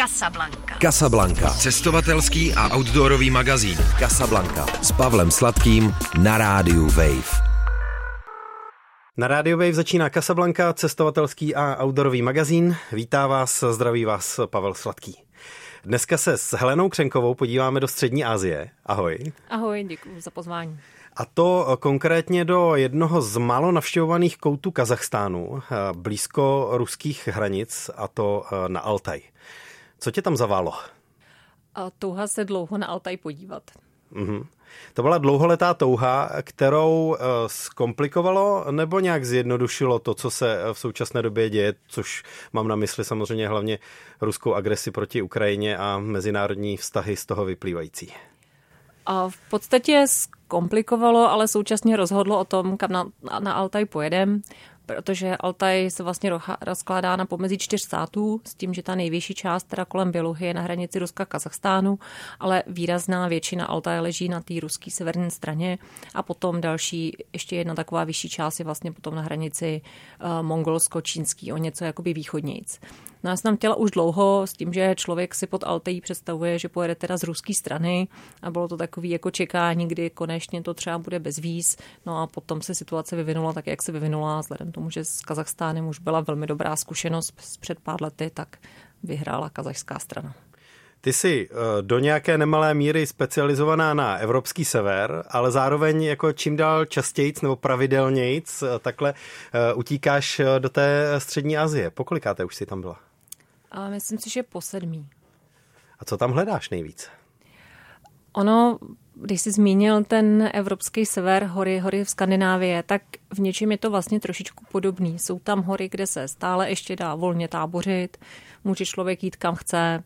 Casablanca. Casablanca. Cestovatelský a outdoorový magazín. Casablanca. S Pavlem Sladkým na rádiu Wave. Na rádiu Wave začíná Casablanca, cestovatelský a outdoorový magazín. Vítá vás, zdraví vás Pavel Sladký. Dneska se s Helenou Křenkovou podíváme do Střední Asie. Ahoj. Ahoj, děkuji za pozvání. A to konkrétně do jednoho z málo navštěvovaných koutů Kazachstánu, blízko ruských hranic, a to na Altaj. Co tě tam zaválo? A touha se dlouho na Altaj podívat. Mm-hmm. To byla dlouholetá touha, kterou zkomplikovalo nebo nějak zjednodušilo to, co se v současné době děje, což mám na mysli samozřejmě hlavně ruskou agresi proti Ukrajině a mezinárodní vztahy z toho vyplývající. A v podstatě zkomplikovalo, ale současně rozhodlo o tom, kam na, na Altaj pojedem, protože Altaj se vlastně rozkládá na pomezí čtyř států, s tím, že ta největší část, teda kolem Běluhy, je na hranici Ruska Kazachstánu, ale výrazná většina Altaje leží na té ruské severní straně a potom další, ještě jedna taková vyšší část je vlastně potom na hranici uh, mongolsko-čínský, o něco jakoby východnějc. No já jsem tam chtěla už dlouho s tím, že člověk si pod Altejí představuje, že pojede teda z ruské strany a bylo to takový jako čekání, kdy konečně to třeba bude bez víz. No a potom se situace vyvinula tak, jak se vyvinula, vzhledem tomu, že s Kazachstánem už byla velmi dobrá zkušenost před pár lety, tak vyhrála kazachská strana. Ty jsi do nějaké nemalé míry specializovaná na evropský sever, ale zároveň jako čím dál častějíc nebo pravidelnějíc takhle utíkáš do té střední Asie. Pokolikáte už jsi tam byla? A myslím si, že po sedmý. A co tam hledáš nejvíc? Ono, když jsi zmínil ten evropský sever, hory, hory v Skandinávii, tak v něčem je to vlastně trošičku podobný. Jsou tam hory, kde se stále ještě dá volně tábořit, může člověk jít kam chce,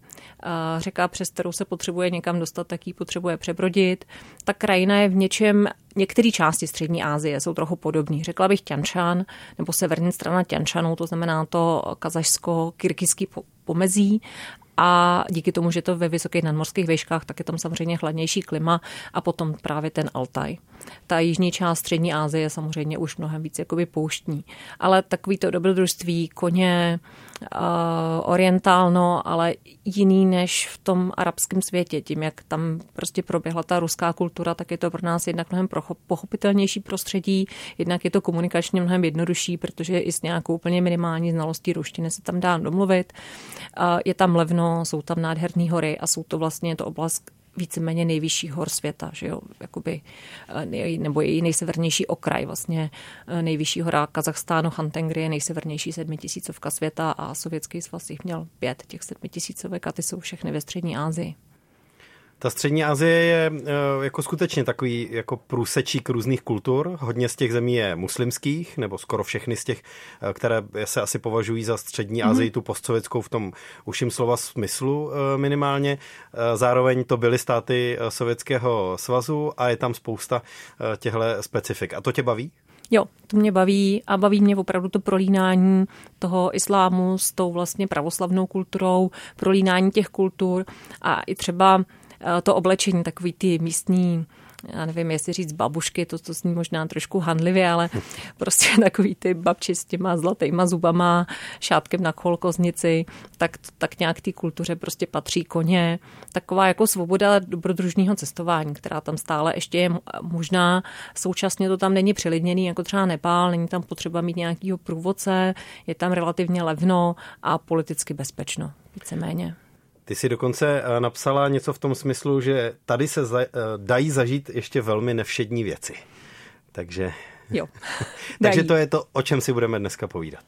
řeka, přes kterou se potřebuje někam dostat, tak ji potřebuje přebrodit. Ta krajina je v něčem, některé části střední Asie jsou trochu podobné. Řekla bych Tianšan, nebo severní strana Tianšanu, to znamená to kazašsko-kyrgyzský pomezí a díky tomu, že to ve vysokých nadmorských výškách, tak je tam samozřejmě chladnější klima a potom právě ten Altaj. Ta jižní část střední Asie je samozřejmě už mnohem víc jakoby pouštní. Ale takový to dobrodružství, koně, uh, orientálno, ale jiný než v tom arabském světě. Tím, jak tam prostě proběhla ta ruská kultura, tak je to pro nás jednak mnohem pochopitelnější prostředí, jednak je to komunikačně mnohem jednodušší, protože i s nějakou úplně minimální znalostí ruštiny se tam dá domluvit. Uh, je tam levno, jsou tam nádherné hory a jsou to vlastně to oblast, víceméně nejvyšší hor světa, že jo, jakoby, nebo její nejsevernější okraj, vlastně nejvyšší hora Kazachstánu, Hantengri je nejsevernější sedmitisícovka světa a sovětský svaz jich měl pět těch sedmitisícovek a ty jsou všechny ve střední Asii. Ta střední Asie je jako skutečně takový jako průsečík různých kultur. Hodně z těch zemí je muslimských, nebo skoro všechny z těch, které se asi považují za střední Asii, mm-hmm. tu postsovětskou v tom uším slova smyslu minimálně. Zároveň to byly státy Sovětského svazu a je tam spousta těchto specifik. A to tě baví? Jo, to mě baví a baví mě opravdu to prolínání toho islámu s tou vlastně pravoslavnou kulturou, prolínání těch kultur a i třeba to oblečení, takový ty místní já nevím, jestli říct babušky, to, to zní možná trošku handlivě, ale prostě takový ty babči s těma zlatýma zubama, šátkem na kolkoznici, tak, tak nějak té kultuře prostě patří koně. Taková jako svoboda dobrodružního cestování, která tam stále ještě je možná. Současně to tam není přelidněný, jako třeba Nepál, není tam potřeba mít nějakýho průvodce, je tam relativně levno a politicky bezpečno, víceméně. Ty si dokonce eh, napsala něco v tom smyslu, že tady se za, eh, dají zažít ještě velmi nevšední věci. Takže, jo, takže to je to, o čem si budeme dneska povídat.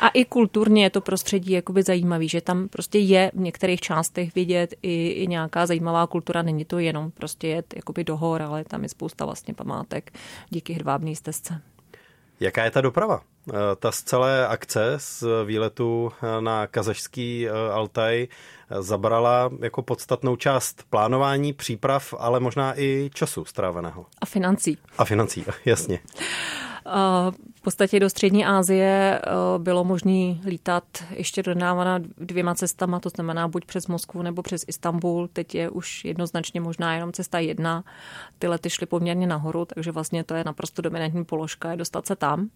A i kulturně je to prostředí jakoby zajímavý, že tam prostě je v některých částech vidět i, i nějaká zajímavá kultura. Není to jenom prostě jet jakoby do hor, ale tam je spousta vlastně památek díky hedvábné stezce. Jaká je ta doprava? Eh, ta z celé akce z výletu eh, na kazašský eh, Altaj zabrala jako podstatnou část plánování, příprav, ale možná i času stráveného. A financí. A financí, jasně. Podstatě do Střední Asie eh, bylo možné lítat ještě dodávána dvěma cestama, to znamená buď přes Moskvu nebo přes Istanbul. Teď je už jednoznačně možná jenom cesta jedna. Ty lety šly poměrně nahoru, takže vlastně to je naprosto dominantní položka, je dostat se tam. Mhm.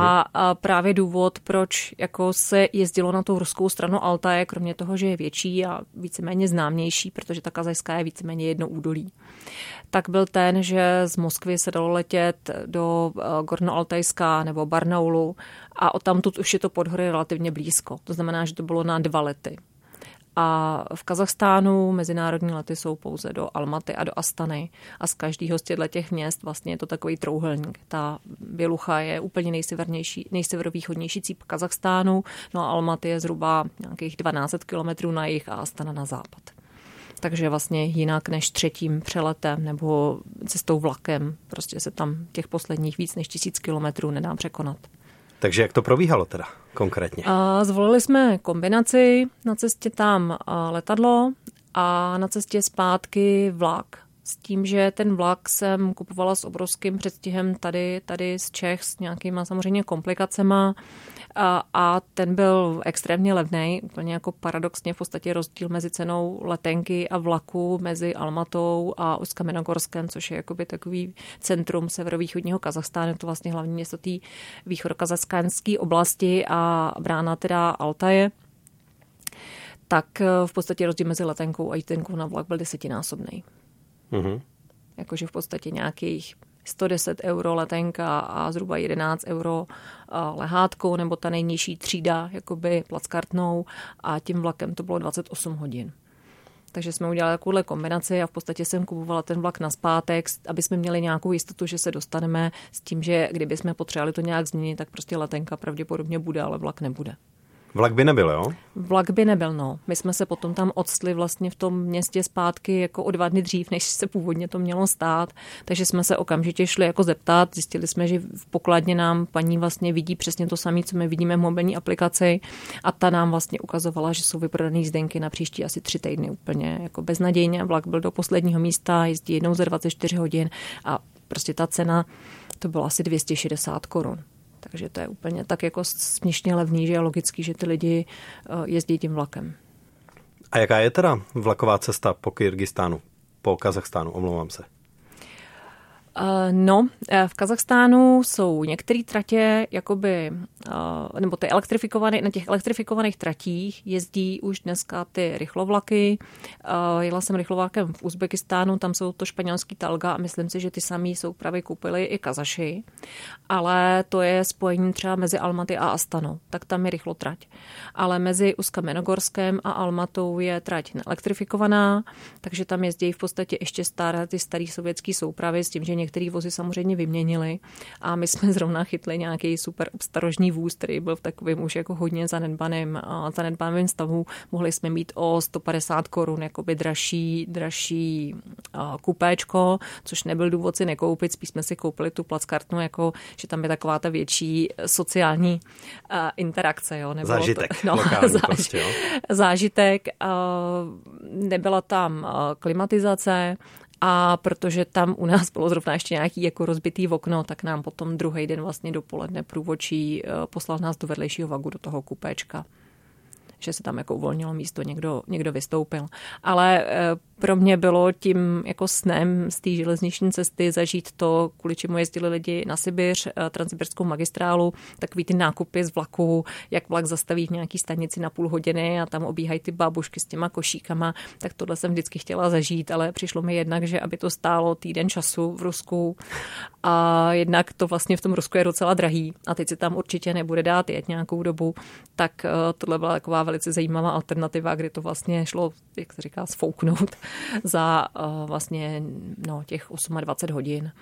A, a právě důvod, proč jako se jezdilo na tu ruskou stranu Altaje, kromě toho, že je větší a víceméně známější, protože ta kazajská je víceméně jedno údolí, tak byl ten, že z Moskvy se dalo letět do eh, Gorno-Altajska nebo Barnaulu a o tamtud už je to pod hory relativně blízko. To znamená, že to bylo na dva lety. A v Kazachstánu mezinárodní lety jsou pouze do Almaty a do Astany a z každého z těch měst vlastně je to takový trouhelník. Ta Bělucha je úplně nejsevernější, nejseverovýchodnější cíp Kazachstánu, no a Almaty je zhruba nějakých 12 kilometrů na jih a Astana na západ takže vlastně jinak než třetím přeletem nebo cestou vlakem. Prostě se tam těch posledních víc než tisíc kilometrů nedá překonat. Takže jak to probíhalo teda konkrétně? A zvolili jsme kombinaci, na cestě tam letadlo a na cestě zpátky vlak. S tím, že ten vlak jsem kupovala s obrovským předstihem tady, tady z Čech s nějakýma samozřejmě komplikacema a, a ten byl extrémně levný, úplně jako paradoxně v podstatě rozdíl mezi cenou letenky a vlaku mezi Almatou a Uskamenogorskem, což je jakoby takový centrum severovýchodního Kazachstánu, to vlastně hlavní město té východokazachstánské oblasti a brána teda Altaje tak eh, v podstatě rozdíl mezi letenkou a jítenkou na vlak byl desetinásobný. Mm-hmm. Jakože v podstatě nějakých 110 euro letenka a zhruba 11 euro lehátkou nebo ta nejnižší třída jakoby plackartnou a tím vlakem to bylo 28 hodin. Takže jsme udělali takovouhle kombinaci a v podstatě jsem kupovala ten vlak na zpátek, aby jsme měli nějakou jistotu, že se dostaneme s tím, že kdyby jsme potřebovali to nějak změnit, tak prostě letenka pravděpodobně bude, ale vlak nebude. Vlak by nebyl, jo? Vlak by nebyl, no. My jsme se potom tam odstli vlastně v tom městě zpátky jako o dva dny dřív, než se původně to mělo stát. Takže jsme se okamžitě šli jako zeptat. Zjistili jsme, že v pokladně nám paní vlastně vidí přesně to samé, co my vidíme v mobilní aplikaci. A ta nám vlastně ukazovala, že jsou vyprodané zdenky na příští asi tři týdny úplně jako beznadějně. Vlak byl do posledního místa, jezdí jednou za 24 hodin a prostě ta cena to bylo asi 260 korun. Takže to je úplně tak jako směšně levný, že je logický, že ty lidi eh, jezdí tím vlakem. A jaká je teda vlaková cesta po Kyrgyzstánu, po Kazachstánu, omlouvám se? Eh, no, eh, v Kazachstánu jsou některé tratě, jakoby, eh, nebo ty elektrifikované, na těch elektrifikovaných tratích jezdí už dneska ty rychlovlaky. Jela jsem rychlovlakem v Uzbekistánu, tam jsou to španělský talga a myslím si, že ty samý jsou právě koupili i Kazaši. Ale to je spojení třeba mezi Almaty a Astanou, tak tam je rychlotrať. Ale mezi Uskamenogorském a Almatou je trať neelektrifikovaná, takže tam jezdí v podstatě ještě staré ty staré sovětské soupravy s tím, že některé vozy samozřejmě vyměnili a my jsme zrovna chytli nějaký super obstarožní vůz, který byl v takovém už jako hodně zanedbaném, zanedbaném stavu. Mohli jsme mít o 150 korun jakoby dražší, dražší kupéčko, což nebyl důvod si nekoupit, spíš jsme si koupili tu plackartnu, jako, že tam je taková ta větší sociální interakce. Jo? Nebylo zážitek. To, no, zážitek, prostě, jo? zážitek. Nebyla tam klimatizace, a protože tam u nás bylo zrovna ještě nějaký jako rozbitý okno, tak nám potom druhý den vlastně dopoledne průvočí eh, poslal nás do vedlejšího vagu, do toho kupéčka že se tam jako uvolnilo místo, někdo, někdo vystoupil. Ale eh, pro mě bylo tím jako snem z té železniční cesty zažít to, kvůli čemu jezdili lidi na Sibiř, eh, transsibirskou magistrálu, takový ty nákupy z vlaku, jak vlak zastaví v nějaký stanici na půl hodiny a tam obíhají ty babušky s těma košíkama, tak tohle jsem vždycky chtěla zažít, ale přišlo mi jednak, že aby to stálo týden času v Rusku a jednak to vlastně v tom Rusku je docela drahý a teď se tam určitě nebude dát jet nějakou dobu, tak eh, tohle byla taková velice zajímavá alternativa, kdy to vlastně šlo, jak se říká, sfouknout za uh, vlastně no, těch 28 hodin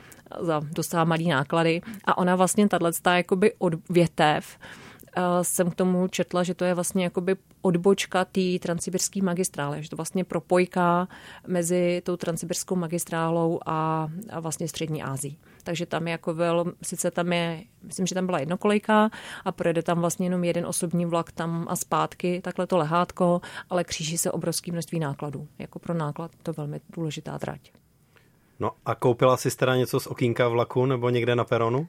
za dostává malý náklady. A ona vlastně tahle jakoby od větev jsem k tomu četla, že to je vlastně jakoby odbočka té transsibirské magistrále, že to vlastně propojka mezi tou transsibirskou magistrálou a, a vlastně střední Ázií takže tam je jako byl, sice tam je, myslím, že tam byla jednokolejka a projede tam vlastně jenom jeden osobní vlak tam a zpátky, takhle to lehátko, ale kříží se obrovský množství nákladů. Jako pro náklad to velmi důležitá trať. No a koupila jsi teda něco z okýnka vlaku nebo někde na peronu?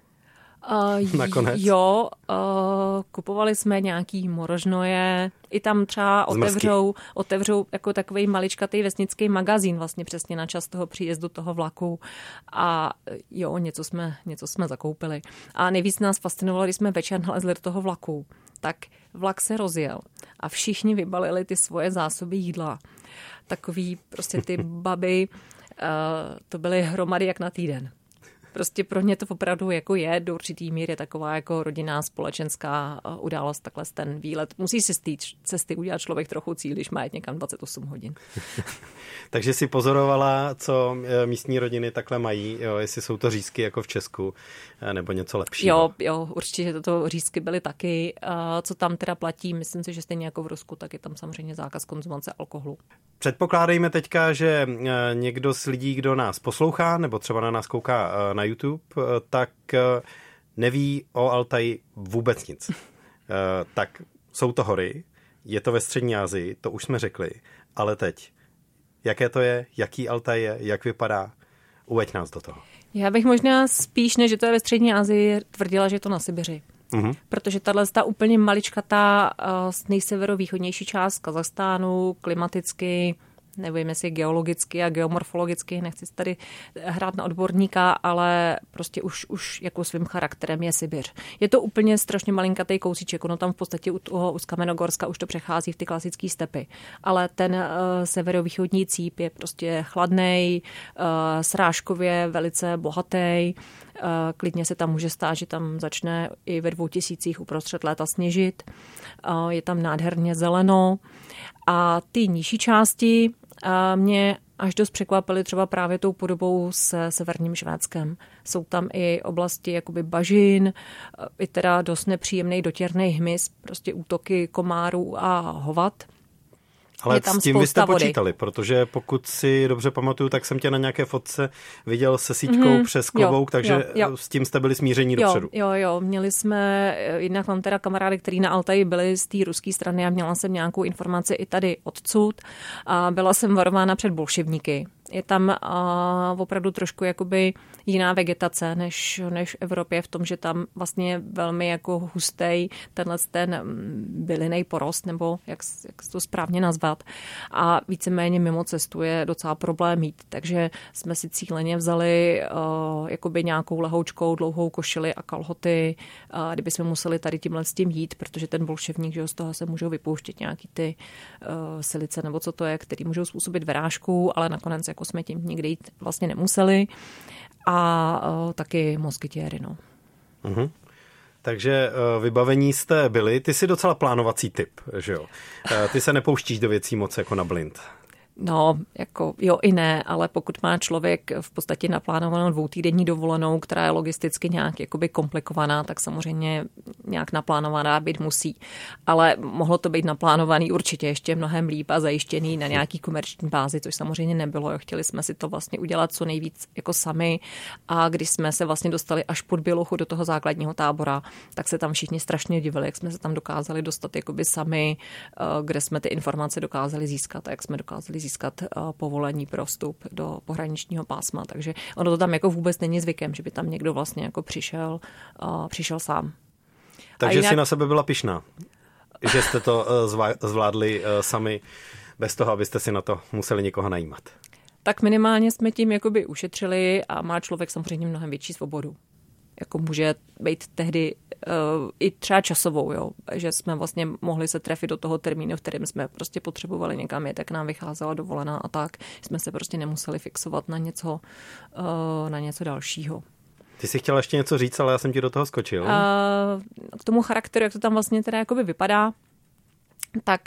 Uh, Nakonec. Jo, uh, kupovali jsme nějaký morožnoje, i tam třeba otevřou, otevřou jako takový maličkatý vesnický magazín vlastně přesně na čas toho příjezdu toho vlaku a jo, něco jsme, něco jsme zakoupili. A nejvíc nás fascinovalo, když jsme večer nalezli do toho vlaku, tak vlak se rozjel a všichni vybalili ty svoje zásoby jídla. Takový prostě ty baby, uh, to byly hromady jak na týden. Prostě pro ně to opravdu jako je do určitý míry taková jako rodinná společenská uh, událost, takhle ten výlet. Musí si z té cesty udělat člověk trochu cíl, když má jet někam 28 hodin. Takže si pozorovala, co eh, místní rodiny takhle mají, jo, jestli jsou to řízky jako v Česku, eh, nebo něco lepšího. Jo, jo, určitě toto řízky byly taky. Co tam teda platí, myslím si, že stejně jako v Rusku, tak je tam samozřejmě zákaz konzumace alkoholu. Předpokládejme teďka, že někdo z lidí, kdo nás poslouchá, nebo třeba na nás kouká na YouTube, tak neví o Altaji vůbec nic. tak jsou to hory, je to ve střední Asii, to už jsme řekli, ale teď, jaké to je, jaký Altaj je, jak vypadá, uveď nás do toho. Já bych možná spíš, než že to je ve střední Asii, tvrdila, že je to na Sibiři. Mm-hmm. Protože tahle ta úplně maličkatá nejseverovýchodnější část Kazachstánu, klimaticky, nevím jestli geologicky a geomorfologicky, nechci tady hrát na odborníka, ale prostě už, už jako svým charakterem je Sibiř. Je to úplně strašně malinkatý kousíček, ono tam v podstatě u toho u Skamenogorska už to přechází v ty klasické stepy, ale ten uh, severovýchodní cíp je prostě chladný, uh, srážkově velice bohatý, uh, klidně se tam může stát, že tam začne i ve dvou tisících uprostřed léta sněžit, uh, je tam nádherně zeleno. A ty nižší části mě až dost překvapily třeba právě tou podobou se severním Švédskem. Jsou tam i oblasti jakoby bažin, i teda dost nepříjemný dotěrný hmyz, prostě útoky komárů a hovat. Ale s tím vy jste vody. počítali, protože pokud si dobře pamatuju, tak jsem tě na nějaké fotce viděl se síťkou mm-hmm. přes klobouk, takže jo, jo. s tím jste byli smíření jo, dopředu. Jo, jo, měli jsme, jednak mám teda kamarády, který na Altaji byli z té ruské strany a měla jsem nějakou informaci i tady odsud a byla jsem varována před bolševníky, je tam uh, opravdu trošku jakoby jiná vegetace než, než v Evropě v tom, že tam vlastně je velmi jako hustý tenhle ten mm, bylinej porost, nebo jak, jak to správně nazvat. A víceméně mimo cestu je docela problém mít. Takže jsme si cíleně vzali uh, jakoby nějakou lehoučkou, dlouhou košili a kalhoty, uh, kdyby jsme museli tady tímhle s tím jít, protože ten bolševník, že z toho se můžou vypouštět nějaký ty uh, silice nebo co to je, který můžou způsobit vyrážku, ale nakonec jako jsme tím nikdy jít vlastně nemuseli. A uh, taky moskytěry, no. Uh-huh. Takže uh, vybavení jste byli. Ty jsi docela plánovací typ, že jo? Uh, ty se nepouštíš do věcí moc jako na blind. No, jako jo i ne, ale pokud má člověk v podstatě naplánovanou dvoutýdenní dovolenou, která je logisticky nějak jakoby komplikovaná, tak samozřejmě nějak naplánovaná být musí. Ale mohlo to být naplánovaný určitě ještě mnohem líp a zajištěný na nějaký komerční bázi, což samozřejmě nebylo. Jo. Chtěli jsme si to vlastně udělat co nejvíc jako sami a když jsme se vlastně dostali až pod Bělochu do toho základního tábora, tak se tam všichni strašně divili, jak jsme se tam dokázali dostat jakoby sami, eh, kde jsme ty informace dokázali získat a jak jsme dokázali získat eh, povolení pro vstup do pohraničního pásma. Takže ono to tam jako vůbec není zvykem, že by tam někdo vlastně jako přišel, uh, přišel sám. Takže jinak... si na sebe byla pišná, že jste to uh, zvládli sami bez toho, abyste si na to museli někoho najímat. Tak minimálně jsme tím jakoby ušetřili a má člověk samozřejmě mnohem větší svobodu jako může být tehdy uh, i třeba časovou, jo, že jsme vlastně mohli se trefit do toho termínu, v kterém jsme prostě potřebovali někam jet, tak nám vycházela dovolená a tak. Jsme se prostě nemuseli fixovat na něco, uh, na něco dalšího. Ty jsi chtěla ještě něco říct, ale já jsem ti do toho skočil. Uh, k tomu charakteru, jak to tam vlastně teda jakoby vypadá, tak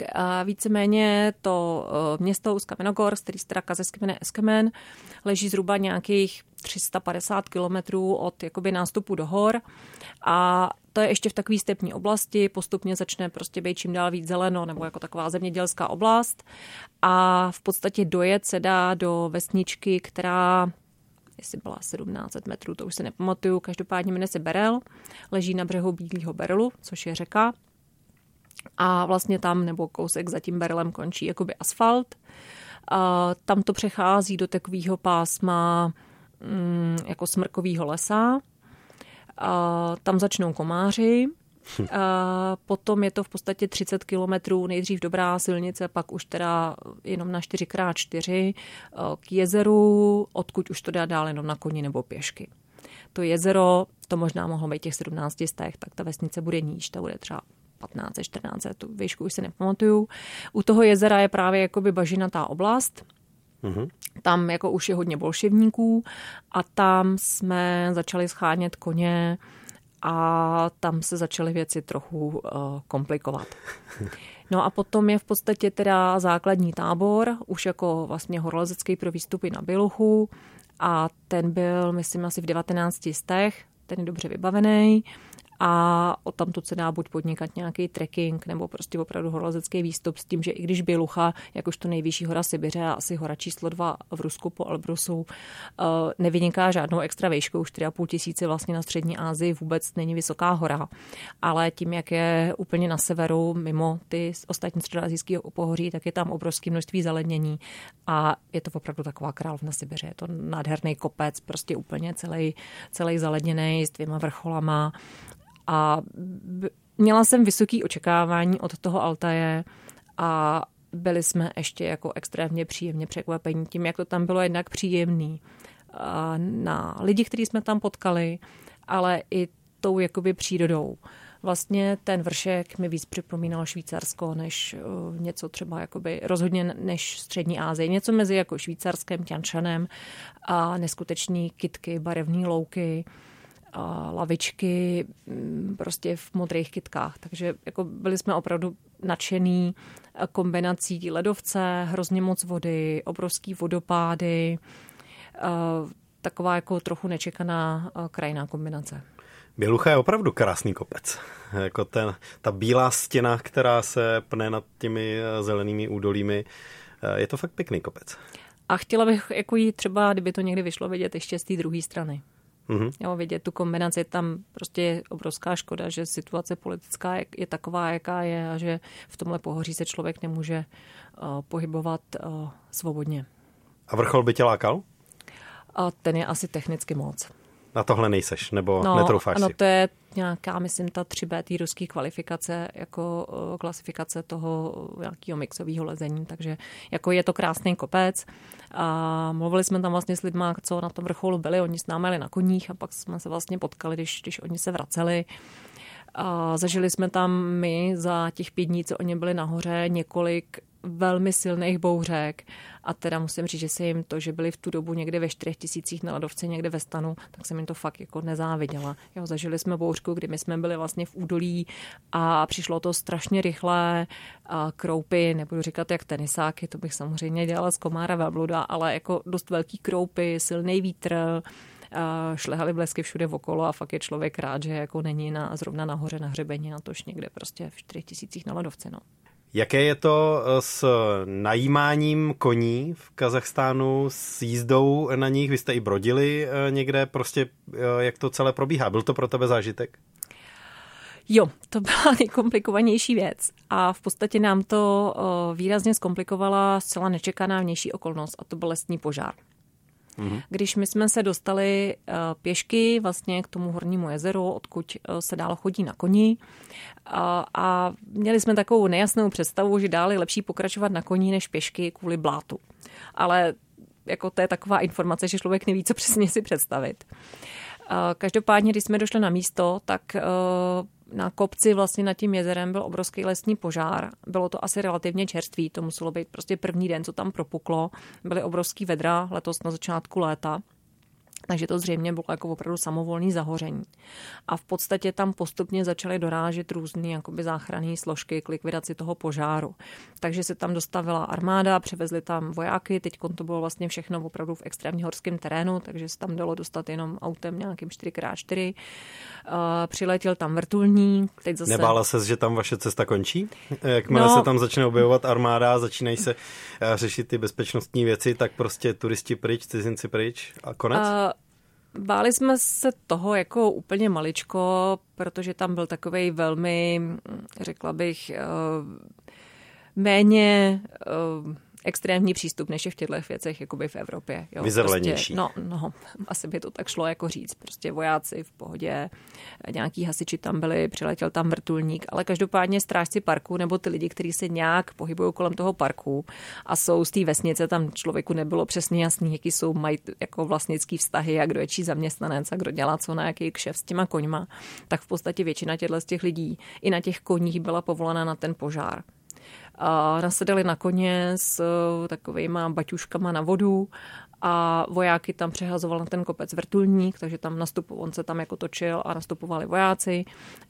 víceméně to město Uskamenogor, který se teda jmenuje Eskemen, leží zhruba nějakých 350 kilometrů od jakoby nástupu do hor. A to je ještě v takové stepní oblasti, postupně začne prostě být čím dál víc zeleno, nebo jako taková zemědělská oblast. A v podstatě dojet se dá do vesničky, která jestli byla 17 metrů, to už se nepamatuju, každopádně jmenuje se Berel, leží na břehu Bílého Berelu, což je řeka. A vlastně tam nebo kousek za tím Berlem končí jakoby asfalt. A tam to přechází do takového pásma jako smrkového lesa. A tam začnou komáři, a potom je to v podstatě 30 kilometrů, nejdřív dobrá silnice, pak už teda jenom na 4x4 k jezeru, odkud už to dá dál jenom na koni nebo pěšky. To jezero, to možná mohlo být těch 17 stech, tak ta vesnice bude níž, ta bude třeba 15, 14, tu výšku už si nepamatuju. U toho jezera je právě jakoby bažinatá oblast, Mm-hmm. Tam jako už je hodně bolševníků a tam jsme začali schánět koně a tam se začaly věci trochu uh, komplikovat. No a potom je v podstatě teda základní tábor, už jako vlastně horolezecký pro výstupy na Běluchu a ten byl, myslím, asi v 19 stech, ten je dobře vybavený a o tamto se dá buď podnikat nějaký trekking nebo prostě opravdu horolezecký výstup s tím, že i když Bělucha, jakožto nejvyšší hora Sibiře a asi hora číslo dva v Rusku po Elbrusu, eh, nevyniká žádnou extra výškou, 4,5 tisíce vlastně na střední Asii vůbec není vysoká hora, ale tím, jak je úplně na severu, mimo ty ostatní středoazijské pohoří, tak je tam obrovské množství zalednění a je to opravdu taková královna Sibiře. Je to nádherný kopec, prostě úplně celý, celý zaledněný s dvěma vrcholama a měla jsem vysoký očekávání od toho Altaje a byli jsme ještě jako extrémně příjemně překvapení tím, jak to tam bylo jednak příjemný na lidi, kteří jsme tam potkali, ale i tou jakoby přírodou. Vlastně ten vršek mi víc připomínal Švýcarsko, než uh, něco třeba jakoby rozhodně než střední Ázie. Něco mezi jako švýcarském Tianšanem a neskutečný kitky, barevné louky, lavičky mm, prostě v modrých kytkách. Takže jako byli jsme opravdu nadšený kombinací ledovce, hrozně moc vody, obrovský vodopády, taková jako trochu nečekaná krajná kombinace. Bělucha je opravdu krásný kopec. Jako ten, ta bílá stěna, která se pne nad těmi zelenými údolími. Je to fakt pěkný kopec. A chtěla bych jako jít třeba, kdyby to někdy vyšlo vidět ještě z té druhé strany. Mm-hmm. Jo, vidět tu kombinaci, tam prostě je obrovská škoda, že situace politická je, je taková, jaká je a že v tomhle pohoří se člověk nemůže uh, pohybovat uh, svobodně. A vrchol by tě lákal? A ten je asi technicky moc. Na tohle nejseš, nebo no, netroufáš ano, si? to je nějaká, myslím, ta 3B, té ruské kvalifikace, jako uh, klasifikace toho nějakého mixového lezení, takže jako je to krásný kopec. A mluvili jsme tam vlastně s lidmi, co na tom vrcholu byli, oni s námi jeli na koních a pak jsme se vlastně potkali, když, když oni se vraceli. A zažili jsme tam my za těch pět dní, co oni byli nahoře, několik velmi silných bouřek a teda musím říct, že se jim to, že byli v tu dobu někde ve čtyřech tisících na ledovce, někde ve stanu, tak jsem jim to fakt jako nezáviděla. Jo, zažili jsme bouřku, kdy my jsme byli vlastně v údolí a přišlo to strašně rychle, a kroupy, nebudu říkat jak tenisáky, to bych samozřejmě dělala z komára velbluda, ale jako dost velký kroupy, silný vítr, šlehaly blesky všude okolo a fakt je člověk rád, že jako není na, zrovna nahoře na hřebení, na tož někde prostě v čtyřech tisících na ledovce. No. Jaké je to eh, s najímáním koní v Kazachstánu, s jízdou na nich? Vy jste i brodili eh, někde, prostě eh, jak to celé probíhá? Byl to pro tebe zážitek? Jo, to byla nejkomplikovanější věc a v podstatě nám to výrazně zkomplikovala zcela nečekaná vnější okolnost a to byl lesní požár. Mm-hmm. Když my jsme se dostali uh, pěšky vlastně k tomu hornímu jezeru, odkud uh, se dál chodí na koni uh, a měli jsme takovou nejasnou představu, že dál je lepší pokračovat na koni než pěšky kvůli blátu. Ale jako to je taková informace, že člověk neví, co přesně si představit. Každopádně, když jsme došli na místo, tak na kopci vlastně nad tím jezerem byl obrovský lesní požár. Bylo to asi relativně čerstvý, to muselo být prostě první den, co tam propuklo. Byly obrovský vedra letos na začátku léta. Takže to zřejmě bylo jako opravdu samovolný zahoření. A v podstatě tam postupně začaly dorážet různé jakoby záchranné složky k likvidaci toho požáru. Takže se tam dostavila armáda, převezli tam vojáky, teď to bylo vlastně všechno opravdu v extrémně horském terénu, takže se tam dalo dostat jenom autem nějakým 4x4. Uh, přiletěl tam vrtulník. Teď zase... Nebála se, že tam vaše cesta končí? Jakmile no, se tam začne objevovat armáda, začínají se uh, řešit ty bezpečnostní věci, tak prostě turisti pryč, cizinci pryč a konec? Uh, Báli jsme se toho jako úplně maličko, protože tam byl takový velmi, řekla bych, eh, méně eh, extrémní přístup, než je v těchto věcech jakoby v Evropě. Jo. Vyzrlenější. Prostě, no, no, asi by to tak šlo jako říct. Prostě vojáci v pohodě, nějaký hasiči tam byli, přiletěl tam vrtulník, ale každopádně strážci parku nebo ty lidi, kteří se nějak pohybují kolem toho parku a jsou z té vesnice, tam člověku nebylo přesně jasný, jaký jsou mají jako vlastnický vztahy a kdo je čí zaměstnanec a kdo dělá co na jaký kšef s těma koňma, tak v podstatě většina těchto těch lidí i na těch koních byla povolena na ten požár a nasedali na koně s takovými baťuškama na vodu a vojáky tam přehazoval na ten kopec vrtulník, takže tam nastup, on se tam jako točil a nastupovali vojáci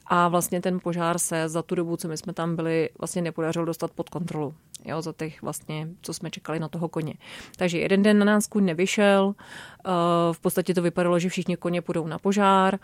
a vlastně ten požár se za tu dobu, co my jsme tam byli, vlastně nepodařil dostat pod kontrolu. Jo, za těch vlastně, co jsme čekali na toho koně. Takže jeden den na nás kuň nevyšel, v podstatě to vypadalo, že všichni koně půjdou na požár,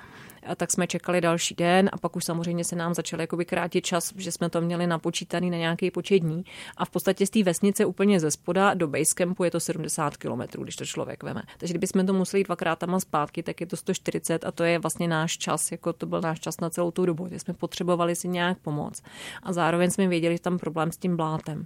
tak jsme čekali další den a pak už samozřejmě se nám začal jakoby krátit čas, že jsme to měli napočítaný na nějaký počet dní a v podstatě z té vesnice úplně ze spoda do basecampu je to 70 km, když to člověk veme. Takže kdybychom to museli dvakrát tam a zpátky, tak je to 140 a to je vlastně náš čas, jako to byl náš čas na celou tu dobu, že jsme potřebovali si nějak pomoct. A zároveň jsme věděli, že tam problém s tím blátem.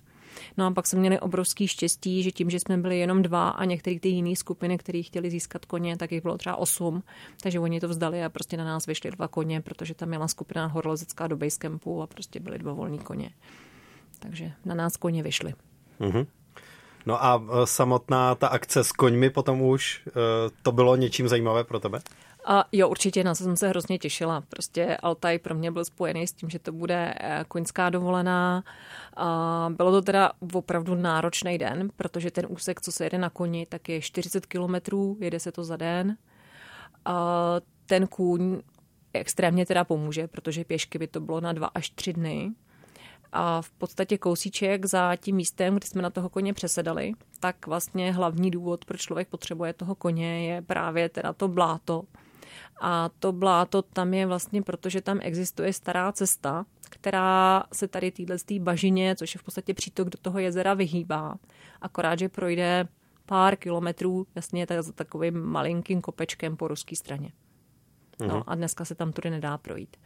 No a pak jsme měli obrovský štěstí, že tím, že jsme byli jenom dva a některé ty jiné skupiny, které chtěli získat koně, tak jich bylo třeba osm, takže oni to vzdali a prostě na nás vyšli dva koně, protože tam měla skupina horolezecká do Basecampu a prostě byly dva volní koně. Takže na nás koně vyšli. Mm-hmm. No a e, samotná ta akce s koňmi potom už, e, to bylo něčím zajímavé pro tebe? A jo, určitě, na to jsem se hrozně těšila. Prostě Altaj pro mě byl spojený s tím, že to bude eh, koňská dovolená. A bylo to teda opravdu náročný den, protože ten úsek, co se jede na koni, tak je 40 kilometrů, jede se to za den. A ten kůň extrémně teda pomůže, protože pěšky by to bylo na dva až tři dny. A v podstatě kousíček za tím místem, kde jsme na toho koně přesedali, tak vlastně hlavní důvod, proč člověk potřebuje toho koně, je právě teda to bláto, a to bláto tam je vlastně, protože tam existuje stará cesta, která se tady téhle bažině, což je v podstatě přítok do toho jezera, vyhýbá. Akorát, že projde pár kilometrů, jasně tak za takovým malinkým kopečkem po ruské straně. No mhm. a dneska se tam tudy nedá projít.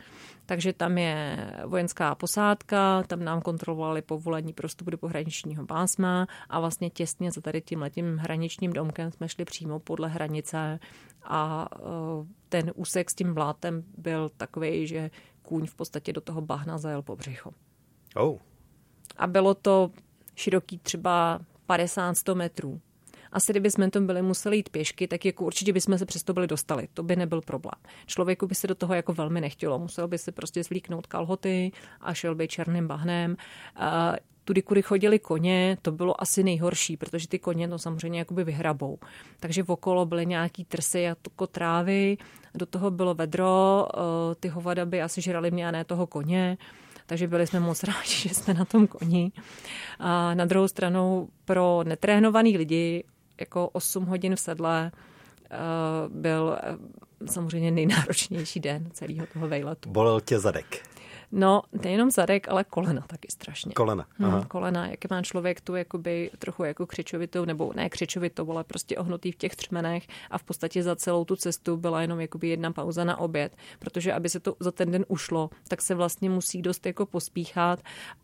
Takže tam je vojenská posádka, tam nám kontrolovali povolení pro vstup do pohraničního pásma a vlastně těsně za tady tím letím hraničním domkem jsme šli přímo podle hranice a e, ten úsek s tím blátem byl takový, že kůň v podstatě do toho bahna zajel po břicho. Oh. A bylo to široký třeba 50-100 metrů. Asi kdybychom to byli museli jít pěšky, tak jako určitě bychom se přesto byli dostali. To by nebyl problém. Člověku by se do toho jako velmi nechtělo. Musel by se prostě zvlíknout kalhoty a šel by černým bahnem tudy, kudy chodili koně, to bylo asi nejhorší, protože ty koně to samozřejmě jakoby vyhrabou. Takže okolo byly nějaký trsy a kotrávy, do toho bylo vedro, eh, ty hovada by asi žrali mě a ne toho koně, takže byli jsme moc rádi, že jsme na tom koni. A na druhou stranu pro netrénovaný lidi jako 8 hodin v sedle eh, byl eh, samozřejmě nejnáročnější den celého toho vejletu. Bolel tě zadek. No, nejenom zadek, ale kolena taky strašně. Kolena. Aha. Hmm, kolena, jak má člověk tu jakoby trochu jako křičovitou, nebo ne křičovitou, ale prostě ohnutý v těch třmenech a v podstatě za celou tu cestu byla jenom jakoby jedna pauza na oběd, protože aby se to za ten den ušlo, tak se vlastně musí dost jako pospíchat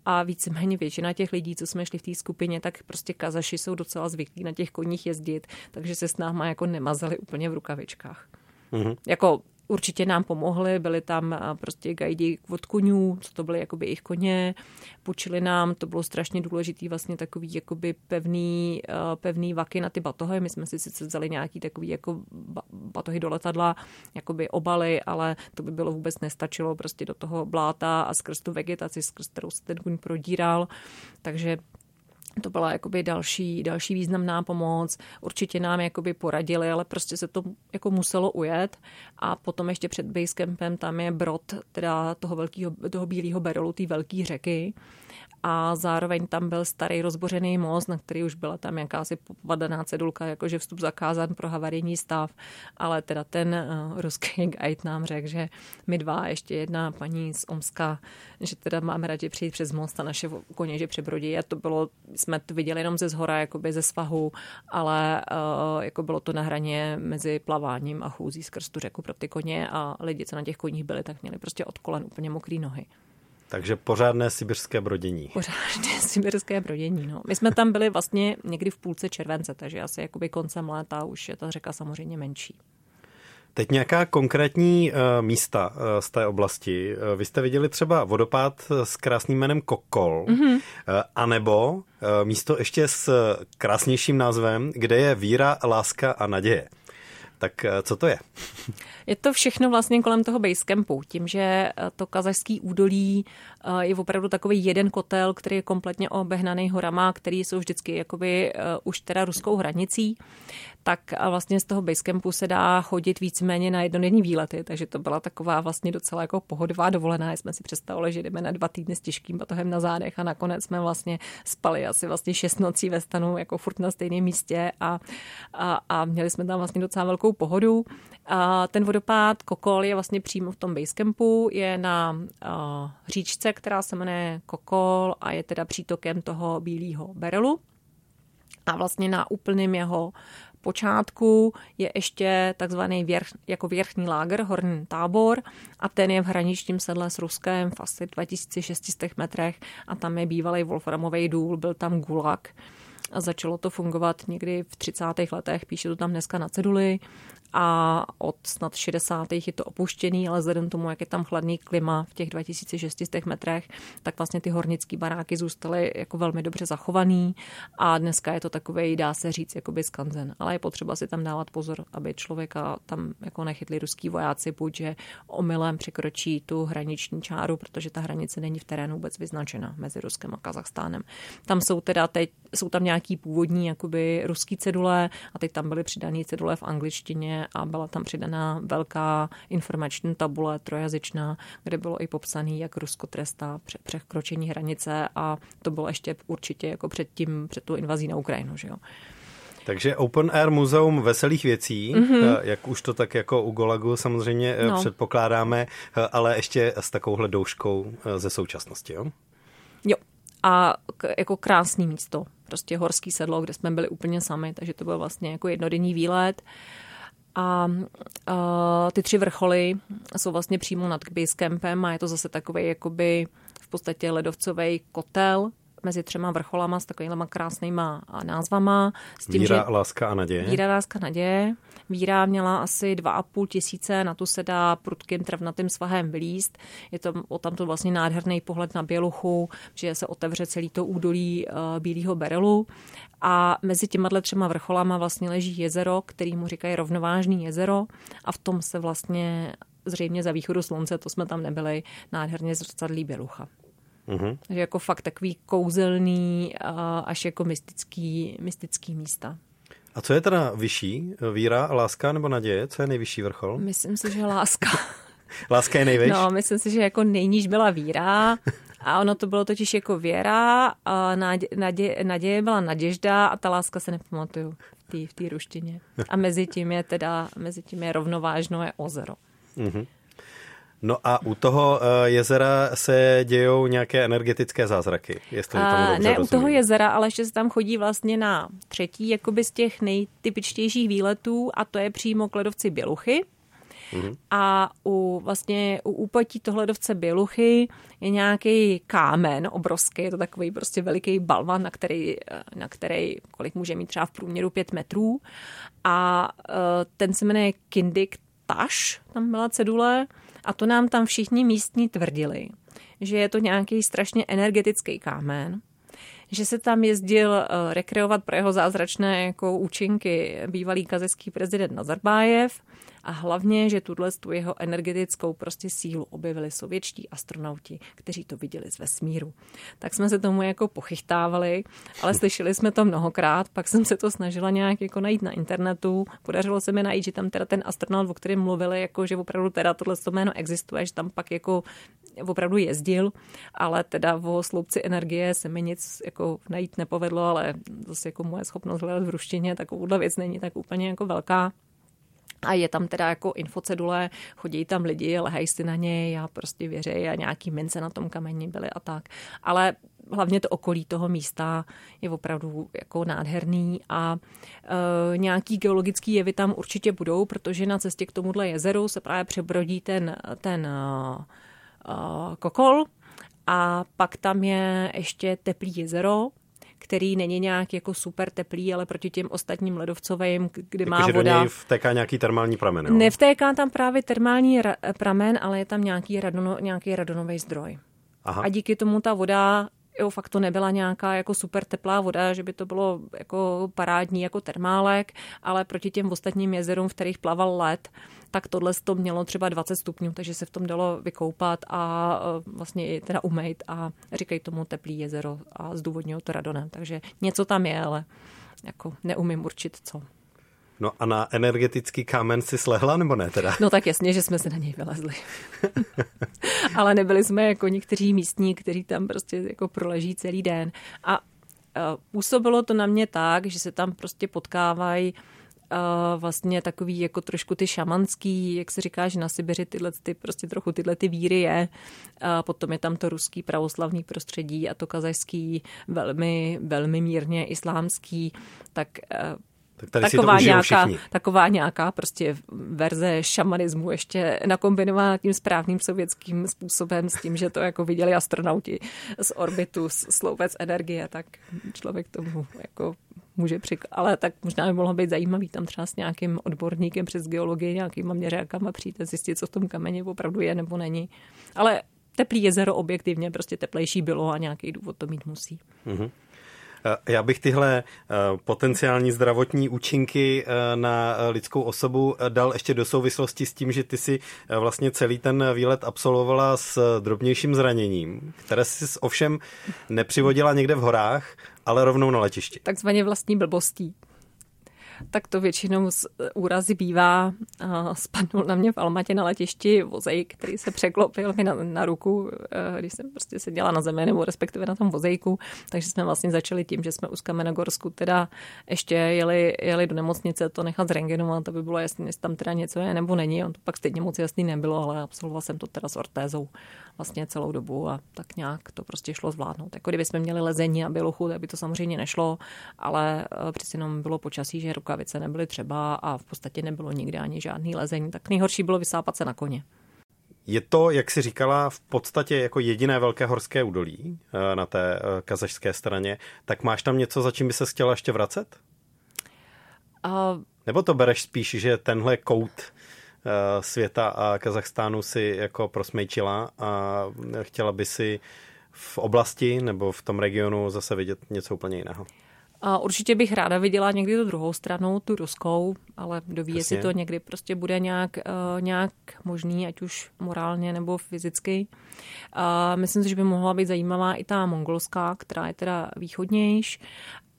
a víceméně většina těch lidí, co jsme šli v té skupině, tak prostě kazaši jsou docela zvyklí na těch koních jezdit, takže se s náma jako nemazali úplně v rukavičkách. Mm-hmm. Jako určitě nám pomohli, byli tam eh, prostě gajdi od koňů, co to byly jakoby jejich koně, půjčili nám, to bylo strašně důležitý vlastně takový jakoby pevný, eh, pevný vaky na ty batohy, my jsme si sice vzali nějaký takový jako batohy do letadla, jakoby obaly, ale to by bylo vůbec nestačilo prostě do toho bláta a skrz tu vegetaci, skrz kterou se ten kuň prodíral, takže to byla jakoby další, další významná pomoc. Určitě nám jakoby poradili, ale prostě se to jako muselo ujet. A potom ještě před Basecampem tam je brod teda toho, velkého, toho bílého berolu, té velké řeky a zároveň tam byl starý rozbořený most, na který už byla tam jakási popadaná cedulka, jakože vstup zakázán pro havarijní stav, ale teda ten uh, ruský guide nám řekl, že my dva, ještě jedna paní z Omska, že teda máme radši přijít přes most a naše koně, že přebrodí a to bylo, jsme to viděli jenom ze zhora, jakoby ze svahu, ale uh, jako bylo to na hraně mezi plaváním a chůzí skrz tu řeku pro ty koně a lidi, co na těch koních byli, tak měli prostě od kolen úplně mokré nohy. Takže pořádné sibirské brodění. Pořádné sibirské brodění, no. My jsme tam byli vlastně někdy v půlce července, takže asi jakoby koncem léta už je ta řeka samozřejmě menší. Teď nějaká konkrétní uh, místa uh, z té oblasti. Uh, vy jste viděli třeba vodopád s krásným jménem Kokol, mm-hmm. uh, anebo uh, místo ještě s krásnějším názvem, kde je víra, láska a naděje. Tak uh, co to je? Je to všechno vlastně kolem toho basecampu. Tím, že to kazašský údolí je opravdu takový jeden kotel, který je kompletně obehnaný horama, který jsou vždycky jakoby už teda ruskou hranicí, tak vlastně z toho basecampu se dá chodit víceméně na jednodenní výlety, takže to byla taková vlastně docela jako pohodová dovolená. Jsme si představili, že jdeme na dva týdny s těžkým batohem na zádech a nakonec jsme vlastně spali asi vlastně šest nocí ve stanu, jako furt na stejném místě a, a, a měli jsme tam vlastně docela velkou pohodu. A ten vodopád Kokol je vlastně přímo v tom basecampu, je na říčce, která se jmenuje Kokol a je teda přítokem toho bílého berelu. A vlastně na úplném jeho počátku je ještě takzvaný věrch, jako věrchní láger, horní tábor a ten je v hraničním sedle s Ruskem v asi 2600 metrech a tam je bývalý Wolframový důl, byl tam gulag a začalo to fungovat někdy v 30. letech, píše to tam dneska na ceduli a od snad 60. je to opuštěný, ale vzhledem tomu, jak je tam chladný klima v těch 2600 metrech, tak vlastně ty hornické baráky zůstaly jako velmi dobře zachovaný a dneska je to takový, dá se říct, jakoby skanzen. Ale je potřeba si tam dávat pozor, aby člověka tam jako nechytli ruský vojáci, buď že omylem překročí tu hraniční čáru, protože ta hranice není v terénu vůbec vyznačena mezi Ruskem a Kazachstánem. Tam jsou teda teď, jsou tam nějaký původní jakoby ruský cedule a teď tam byly přidané cedule v angličtině a byla tam přidaná velká informační tabule trojazyčná, kde bylo i popsaný, jak Rusko trestá překročení hranice a to bylo ještě určitě jako před tím, před tu invazí na Ukrajinu, že jo. Takže Open Air Muzeum veselých věcí, mm-hmm. jak už to tak jako u Golagu samozřejmě eh, no. předpokládáme, eh, ale ještě s takovouhle douškou ze současnosti, jo? Jo, a jako krásný místo, prostě horský sedlo, kde jsme byli úplně sami, takže to byl vlastně jako jednodenní výlet. Uh, a uh, ty tři vrcholy jsou vlastně přímo nad Basecampem a je to zase takový jakoby v podstatě ledovcový kotel, mezi třema vrcholama s takovýma krásnýma názvama. S tím, Víra, že láska a naděje. Víra, láska, naděje. Víra měla asi 2,5 tisíce, na tu se dá prudkým travnatým svahem vylíst. Je to o tamto vlastně nádherný pohled na Běluchu, že se otevře celý to údolí uh, Bílého berelu. A mezi těma třema vrcholama vlastně leží jezero, který mu říkají rovnovážný jezero a v tom se vlastně zřejmě za východu slunce, to jsme tam nebyli, nádherně zrcadlí Bělucha. Mm-hmm. Takže jako fakt takový kouzelný až jako mystický, mystický místa. A co je teda vyšší? Víra, láska nebo naděje? Co je nejvyšší vrchol? Myslím si, že láska. láska je nejvyšší? No, myslím si, že jako nejníž byla víra a ono to bylo totiž jako věra a naděje, naděje byla naděžda a ta láska se nepamatuju v té ruštině. A mezi tím je teda, mezi tím je rovnovážno je ozero. Mm-hmm. No a u toho eh, jezera se dějou nějaké energetické zázraky, jestli tomu dobře Ne rozumím. u toho jezera, ale ještě se tam chodí vlastně na třetí jakoby z těch nejtypičtějších výletů a to je přímo k ledovci Běluchy. Mm-hmm. A u vlastně u úpatí toho ledovce Běluchy je nějaký kámen obrovský, je to takový prostě veliký balvan, na který, na který kolik může mít třeba v průměru pět metrů. A ten se jmenuje Kindik Taš, tam byla cedule a to nám tam všichni místní tvrdili, že je to nějaký strašně energetický kámen, že se tam jezdil eh, rekreovat pro jeho zázračné jako účinky bývalý kazecký prezident Nazarbájev a hlavně, že tuhle tu jeho energetickou prostě sílu objevili sovětští astronauti, kteří to viděli z vesmíru. Tak jsme se tomu jako pochytávali, ale slyšeli jsme to mnohokrát, pak jsem se to snažila nějak jako najít na internetu. Podařilo se mi najít, že tam teda ten astronaut, o kterém mluvili, jako že opravdu teda tohle jméno existuje, že tam pak jako opravdu jezdil, ale teda o sloupci energie se mi nic jako najít nepovedlo, ale zase jako moje schopnost hledat v ruštině takovouhle věc není tak úplně jako velká. A je tam teda jako infocedule, chodí tam lidi, lehají si na něj a prostě věří a nějaký mince na tom kameni byly a tak. Ale hlavně to okolí toho místa je opravdu jako nádherný a e, nějaký geologický jevy tam určitě budou, protože na cestě k tomuhle jezeru se právě přebrodí ten, ten e, kokol, A pak tam je ještě teplý jezero, který není nějak jako super teplý, ale proti těm ostatním ledovcovým, kdy Jako, má že voda... do něj vtéká nějaký termální pramen, jo? Nevtéká tam právě termální ra- pramen, ale je tam nějaký, radono, nějaký radonový zdroj. Aha. A díky tomu ta voda, jo, fakt to nebyla nějaká jako super teplá voda, že by to bylo jako parádní jako termálek, ale proti těm ostatním jezerům, v kterých plaval led, tak tohle to mělo třeba 20 stupňů, takže se v tom dalo vykoupat a e, vlastně i teda umejt a říkají tomu teplý jezero a zdůvodňují to radonem. Takže něco tam je, ale jako neumím určit co. No a na energetický kámen si slehla, nebo ne teda? No tak jasně, že jsme se na něj vylezli. Ale nebyli jsme jako někteří místní, kteří tam prostě jako proleží celý den. A působilo to na mě tak, že se tam prostě potkávají Uh, vlastně takový jako trošku ty šamanský, jak se říká, že na Sibiři tyhle ty, prostě trochu tyhle ty víry je. Uh, potom je tam to ruský pravoslavný prostředí a to kazajský velmi, velmi mírně islámský, tak tak tady taková, si to nějaká, všichni. taková nějaká prostě verze šamanismu ještě nakombinovaná tím správným sovětským způsobem s tím, že to jako viděli astronauti z orbitu, z sloupec energie, tak člověk tomu jako může přik... Ale tak možná by mohlo být zajímavý tam třeba s nějakým odborníkem přes geologii, nějakýma měřákama přijít a zjistit, co v tom kameni opravdu je nebo není. Ale teplý jezero objektivně prostě teplejší bylo a nějaký důvod to mít musí. Mm-hmm. Já bych tyhle potenciální zdravotní účinky na lidskou osobu dal ještě do souvislosti s tím, že ty si vlastně celý ten výlet absolvovala s drobnějším zraněním, které si ovšem nepřivodila někde v horách, ale rovnou na letišti. Takzvaně vlastní blbostí tak to většinou z úrazy bývá. Spadnul na mě v Almatě na letišti vozejk, který se překlopil mi na, na ruku, eh, když jsem prostě seděla na zemi, nebo respektive na tom vozejku. Takže jsme vlastně začali tím, že jsme u Kamenogorsku teda ještě jeli, jeli do nemocnice to nechat zrengenovat, to by bylo jasné, jestli tam teda něco je nebo není. On to pak stejně moc jasný nebylo, ale absolvoval jsem to teda s ortézou vlastně celou dobu a tak nějak to prostě šlo zvládnout. Jako kdyby jsme měli lezení a bělochu, tak by to samozřejmě nešlo, ale eh, přeci jenom bylo počasí, že rukavice nebyly třeba a v podstatě nebylo nikdy ani žádný lezení, tak nejhorší bylo vysápat se na koně. Je to, jak si říkala, v podstatě jako jediné velké horské údolí eh, na té eh, kazašské straně. Tak máš tam něco, za čím by se chtěla ještě vracet? A... Nebo to bereš spíš, že tenhle kout světa a Kazachstánu si jako prosmejčila a chtěla by si v oblasti nebo v tom regionu zase vidět něco úplně jiného? A určitě bych ráda viděla někdy tu druhou stranu, tu ruskou, ale kdo ví, jestli to někdy prostě bude nějak, uh, nějak možný, ať už morálně nebo fyzicky. Uh, myslím si, že by mohla být zajímavá i ta mongolská, která je teda východnější.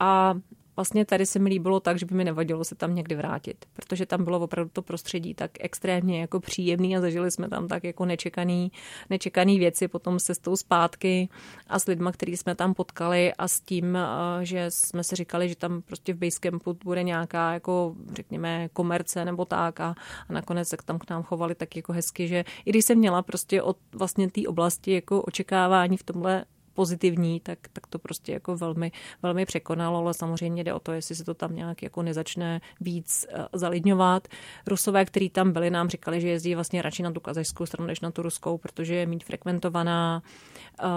A vlastně tady se mi líbilo tak, že by mi nevadilo se tam někdy vrátit, protože tam bylo opravdu to prostředí tak extrémně jako příjemný a zažili jsme tam tak jako nečekaný, nečekaný věci potom se s tou zpátky a s lidma, který jsme tam potkali a s tím, eh, že jsme si říkali, že tam prostě v Basecampu bude nějaká jako řekněme komerce nebo tak a, a nakonec se tam k nám chovali tak jako hezky, že i když jsem měla prostě od vlastně té oblasti jako očekávání v tomhle pozitivní, tak, tak to prostě jako velmi, velmi překonalo, ale samozřejmě jde o to, jestli se to tam nějak jako nezačne víc uh, zalidňovat. Rusové, kteří tam byli, nám říkali, že jezdí vlastně radši na tu kazajskou stranu, než na tu ruskou, protože je méně frekventovaná. Uh,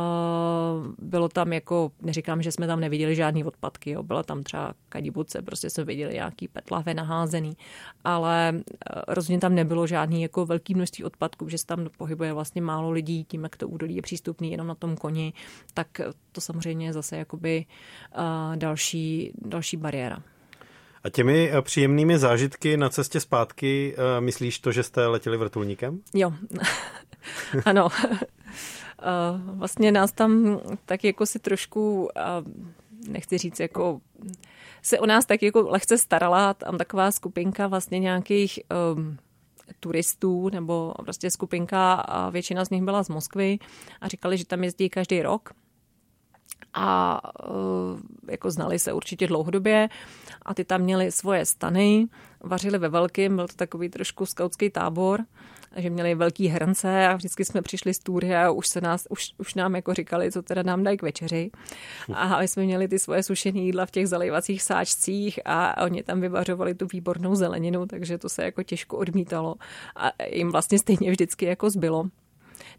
bylo tam jako, neříkám, že jsme tam neviděli žádný odpadky, jo. byla tam třeba kadibuce, prostě jsme viděli nějaký petlave naházený, ale uh, rozhodně tam nebylo žádný jako velký množství odpadků, že se tam pohybuje vlastně málo lidí, tím, jak to údolí je přístupný jenom na tom koni, tak to samozřejmě je zase jakoby uh, další, další bariéra. A těmi příjemnými zážitky na cestě zpátky uh, myslíš to, že jste letěli vrtulníkem? Jo, ano. vlastně nás tam tak jako si trošku, nechci říct jako se o nás tak jako lehce starala, tam taková skupinka vlastně nějakých um, turistů nebo prostě skupinka a většina z nich byla z Moskvy a říkali, že tam jezdí každý rok a uh, jako znali se určitě dlouhodobě a ty tam měli svoje stany, vařili ve velkým, byl to takový trošku skautský tábor že měli velký hrnce a vždycky jsme přišli z túry a už, se nás, už, už nám jako říkali, co teda nám dají k večeři. A my jsme měli ty svoje sušené jídla v těch zalejvacích sáčcích a oni tam vyvařovali tu výbornou zeleninu, takže to se jako těžko odmítalo a jim vlastně stejně vždycky jako zbylo.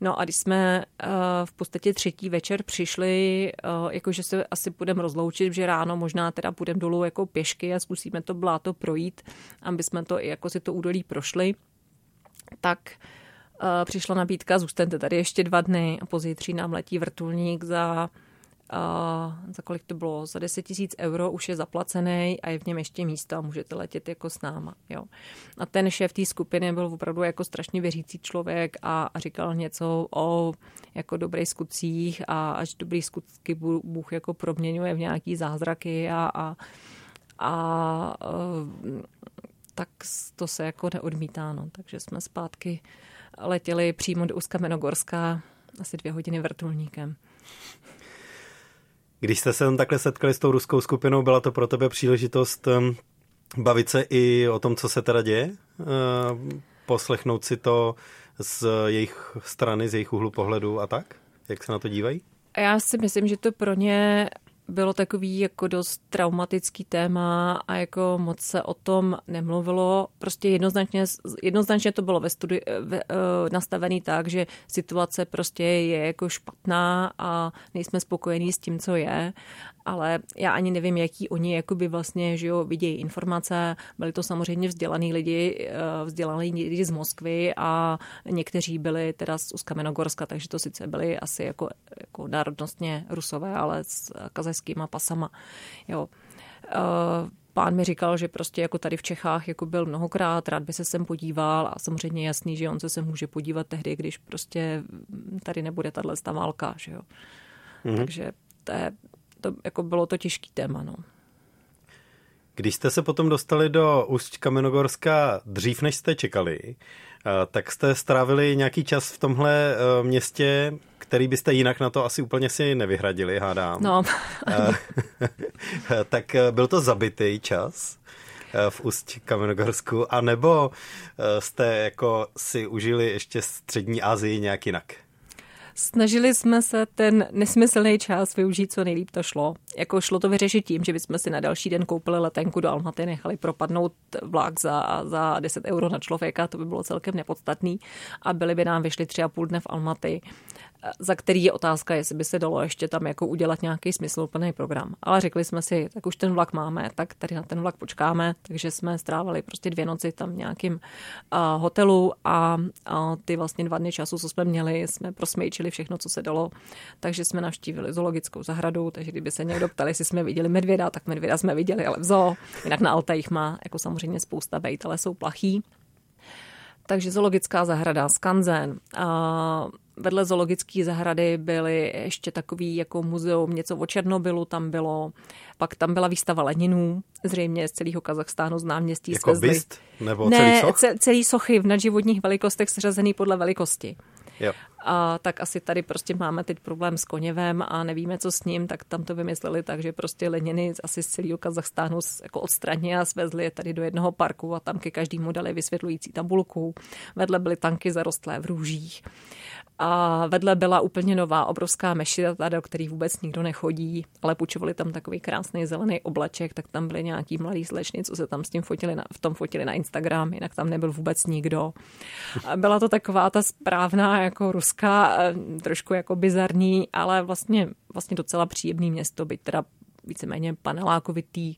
No a když jsme uh, v podstatě třetí večer přišli, uh, jakože se asi budeme rozloučit, že ráno možná teda půjdeme dolů jako pěšky a zkusíme to bláto projít, aby jsme to i jako si to údolí prošli, tak uh, přišla nabídka, zůstaňte tady ještě dva dny a pozítří nám letí vrtulník za a za kolik to bylo, za 10 tisíc euro už je zaplacený a je v něm ještě místo a můžete letět jako s náma. Jo. A ten šéf té skupiny byl opravdu jako strašně věřící člověk a, a říkal něco o jako dobrých skutcích a až dobrý skutky Bůh jako proměňuje v nějaký zázraky a, a, a tak to se jako neodmítá. No. Takže jsme zpátky letěli přímo do Uskamenogorska asi dvě hodiny vrtulníkem. Když jste se tam takhle setkali s tou ruskou skupinou, byla to pro tebe příležitost um, bavit se i o tom, co se teda děje? Uh, poslechnout si to z jejich strany, z jejich úhlu pohledu a tak? Jak se na to dívají? Já si myslím, že to pro ně bylo takový jako dost traumatický téma a jako moc se o tom nemluvilo. Prostě jednoznačně, jednoznačně to bylo ve studi- ve, uh, nastavený tak, že situace prostě je jako špatná a nejsme spokojení s tím, co je ale já ani nevím, jaký oni jakoby vlastně že jo, vidějí informace. Byli to samozřejmě vzdělaný lidi, eh, vzdělaný lidi z Moskvy a někteří byli teda z Uskamenogorska, takže to sice byli asi jako, jako národnostně rusové, ale s kazajskýma pasama. Jo. Eh, pán mi říkal, že prostě jako tady v Čechách jako byl mnohokrát, rád by se sem podíval a samozřejmě jasný, že on se sem může podívat tehdy, když prostě tady nebude tahle válka, že jo. Mm-hmm. Takže to je to, jako bylo to těžký téma. No. Když jste se potom dostali do Úst Kamenogorska dřív, než jste čekali, tak jste strávili nějaký čas v tomhle eh, městě, který byste jinak na to asi úplně si nevyhradili, hádám. No. Eh, tak byl to zabitý čas v Úst Kamenogorsku, anebo jste jako si užili ještě střední Asii nějak jinak? Snažili jsme se ten nesmyslný čas využít, co nejlíp to šlo. Jako šlo to vyřešit tím, že bychom si na další den koupili letenku do Almaty, nechali propadnout vlak za, za 10 euro na člověka, to by bylo celkem nepodstatný a byly by nám vyšly tři a půl dne v Almaty za který je otázka, jestli by se dalo ještě tam jako udělat nějaký smysluplný program. Ale řekli jsme si, tak už ten vlak máme, tak tady na ten vlak počkáme, takže jsme strávili prostě dvě noci tam v nějakým uh, hotelu a uh, ty vlastně dva dny času, co jsme měli, jsme prosmejčili všechno, co se dalo. Takže jsme navštívili zoologickou zahradu, takže kdyby se někdo ptali, jestli jsme viděli medvěda, tak medvěda jsme viděli, ale v zoo. Jinak na Altajích má jako samozřejmě spousta bejt, ale jsou plachý. Takže zoologická zahrada, skanzen. A vedle zoologické zahrady byly ještě takový jako muzeum, něco o Černobylu tam bylo. Pak tam byla výstava Leninů, zřejmě z celého Kazachstánu z náměstí. Jako svezli. byst? Nebo ne, celý soch? celý sochy v nadživotních velikostech seřazený podle velikosti. Jo. A tak asi tady prostě máme teď problém s koněvem a nevíme, co s ním, tak tam to vymysleli tak, že prostě Leniny asi z celého Kazachstánu jako odstranili a svezli je tady do jednoho parku a tam ke každému dali vysvětlující tabulku. Vedle byly tanky zarostlé v růžích. A vedle byla úplně nová obrovská mešita, do který vůbec nikdo nechodí, ale půjčovali tam takový krásný zelený obleček, tak tam byly nějaký mladý slečny, co se tam s tím fotili na, v tom fotili na Instagram, jinak tam nebyl vůbec nikdo. A byla to taková ta správná jako ruská, eh, trošku jako bizarní, ale vlastně, vlastně docela příjemný město, byť teda víceméně panelákovitý,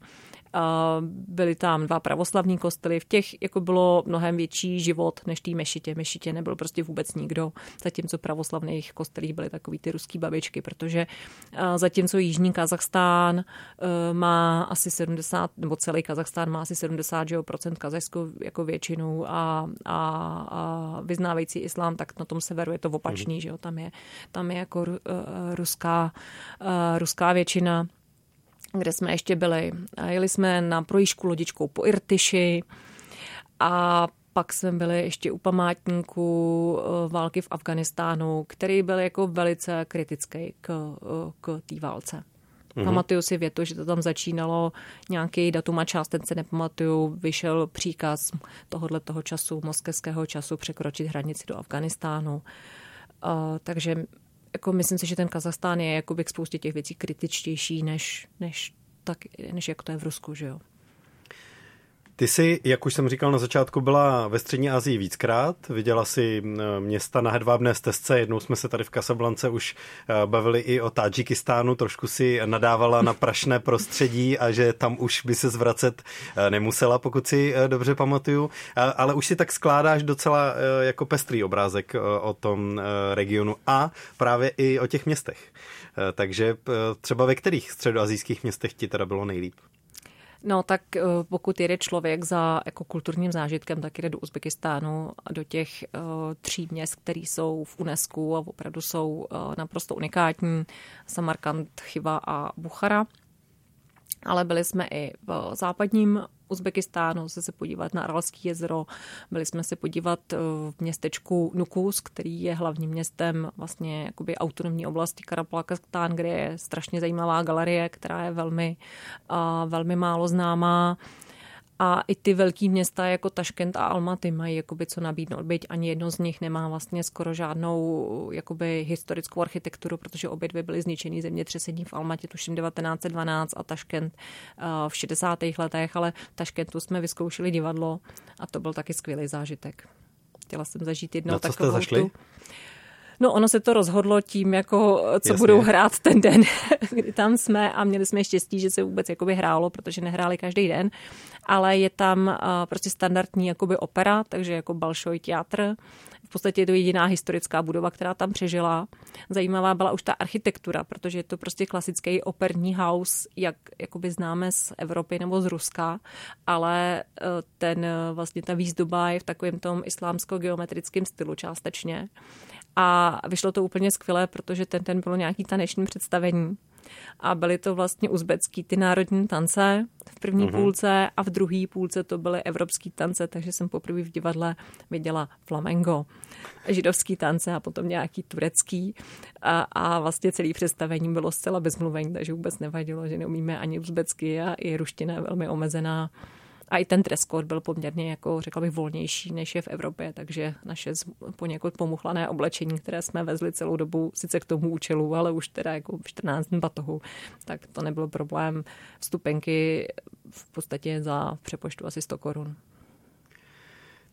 byly tam dva pravoslavní kostely, v těch jako bylo mnohem větší život než té mešitě. Mešitě nebyl prostě vůbec nikdo, zatímco pravoslavných kostelích byly takový ty ruský babičky, protože zatímco Jižní Kazachstán e, má asi 70, nebo celý Kazachstán má asi 70 že, procent kazachskou jako většinu a, a, a vyznávající islám, tak na tom severu je to opačný, mm. že jo, tam je, tam je jako uh, ruská, uh, ruská většina kde jsme ještě byli. A jeli jsme na projížďku lodičkou po Irtyši a pak jsme byli ještě u památníku eh, války v Afganistánu, který byl jako velice kritický k, eh, k té válce. Mm-hmm. Pamatuju si větu, že to tam začínalo nějaký datum a část, ten se nepamatuju, vyšel příkaz tohohle toho času, moskevského času, překročit hranici do Afganistánu. Uh, takže jako myslím si, že ten Kazachstán je jako k spoustě těch věcí kritičtější, než, než, tak, než jak to je v Rusku, že jo. Ty jsi, jak už jsem říkal na začátku, byla ve Střední Asii víckrát. Viděla si města na hedvábné stezce. Jednou jsme se tady v Kasablance už eh, bavili i o Tadžikistánu. Trošku si nadávala na prašné prostředí a že tam už by se zvracet eh, nemusela, pokud si eh, dobře pamatuju. Ale už si tak skládáš docela jako pestrý obrázek o tom regionu a právě i o těch městech. Takže třeba ve kterých středoazijských městech ti teda bylo nejlíp? No tak eh, pokud jede člověk za jako kulturním zážitkem, tak jde do Uzbekistánu a do těch uh, tří měst, které jsou v UNESCO a opravdu jsou uh, naprosto unikátní. Samarkand, Chiva a Buchara ale byli jsme i v západním Uzbekistánu se se podívat na Aralský jezero, byli jsme se podívat eh, v městečku Nukus, který je hlavním městem vlastně jakoby autonomní oblasti Karapalakastán, kde je strašně zajímavá galerie, která je velmi, velmi málo známá. A i ty velké města jako Taškent a Almaty mají jakoby co nabídnout, byť ani jedno z nich nemá vlastně skoro žádnou jakoby historickou architekturu, protože obě dvě byly zničený zemětřesení v Almatě tuším 1912 a Taškent eh, v 60. letech, ale v Taškentu jsme vyzkoušeli divadlo a to byl taky skvělý zážitek. Chtěla jsem zažít jednou Na co takovou jste zašli? tu No ono se to rozhodlo tím, jako co Jasně. budou hrát ten den, kdy tam jsme a měli jsme štěstí, že se vůbec jakoby hrálo, protože nehráli každý den, ale je tam uh, prostě standardní jakoby opera, takže jako Balšoj teatr. V podstatě je to jediná historická budova, která tam přežila. Zajímavá byla už ta architektura, protože je to prostě klasický operní house, jak jakoby známe z Evropy nebo z Ruska, ale uh, ten vlastně ta výzdoba je v takovém tom islámsko-geometrickém stylu částečně. A vyšlo to úplně skvěle, protože ten ten bylo nějaký taneční představení. A byly to vlastně uzbecký ty národní tance v první mm-hmm. půlce a v druhé půlce to byly evropský tance, takže jsem poprvé v divadle viděla flamengo, židovský tance a potom nějaký turecký. A, a vlastně celé představení bylo zcela bezmluvení, takže vůbec nevadilo, že neumíme ani uzbecky a i ruština je velmi omezená. A i ten dress code byl poměrně, jako řekla bych, volnější, než je v Evropě, takže naše poněkud pomuchlané oblečení, které jsme vezli celou dobu, sice k tomu účelu, ale už teda jako 14 batohu, tak to nebyl problém. Vstupenky v podstatě za přepoštu asi 100 korun.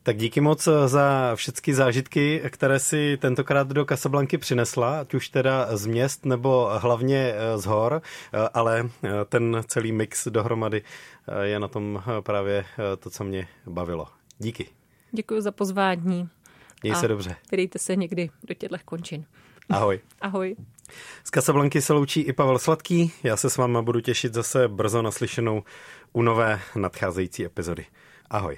Tak díky moc za všechny zážitky, které si tentokrát do Casablanky přinesla, ať už teda z měst nebo hlavně eh, z hor, eh, ale eh, ten celý mix dohromady je na tom právě to, co mě bavilo. Díky. Děkuji za pozvání. Měj se dobře. Vydejte se někdy do těchto končin. Ahoj. Ahoj. Z Casablanky se loučí i Pavel Sladký. Já se s váma budu těšit zase brzo naslyšenou u nové nadcházející epizody. Ahoj.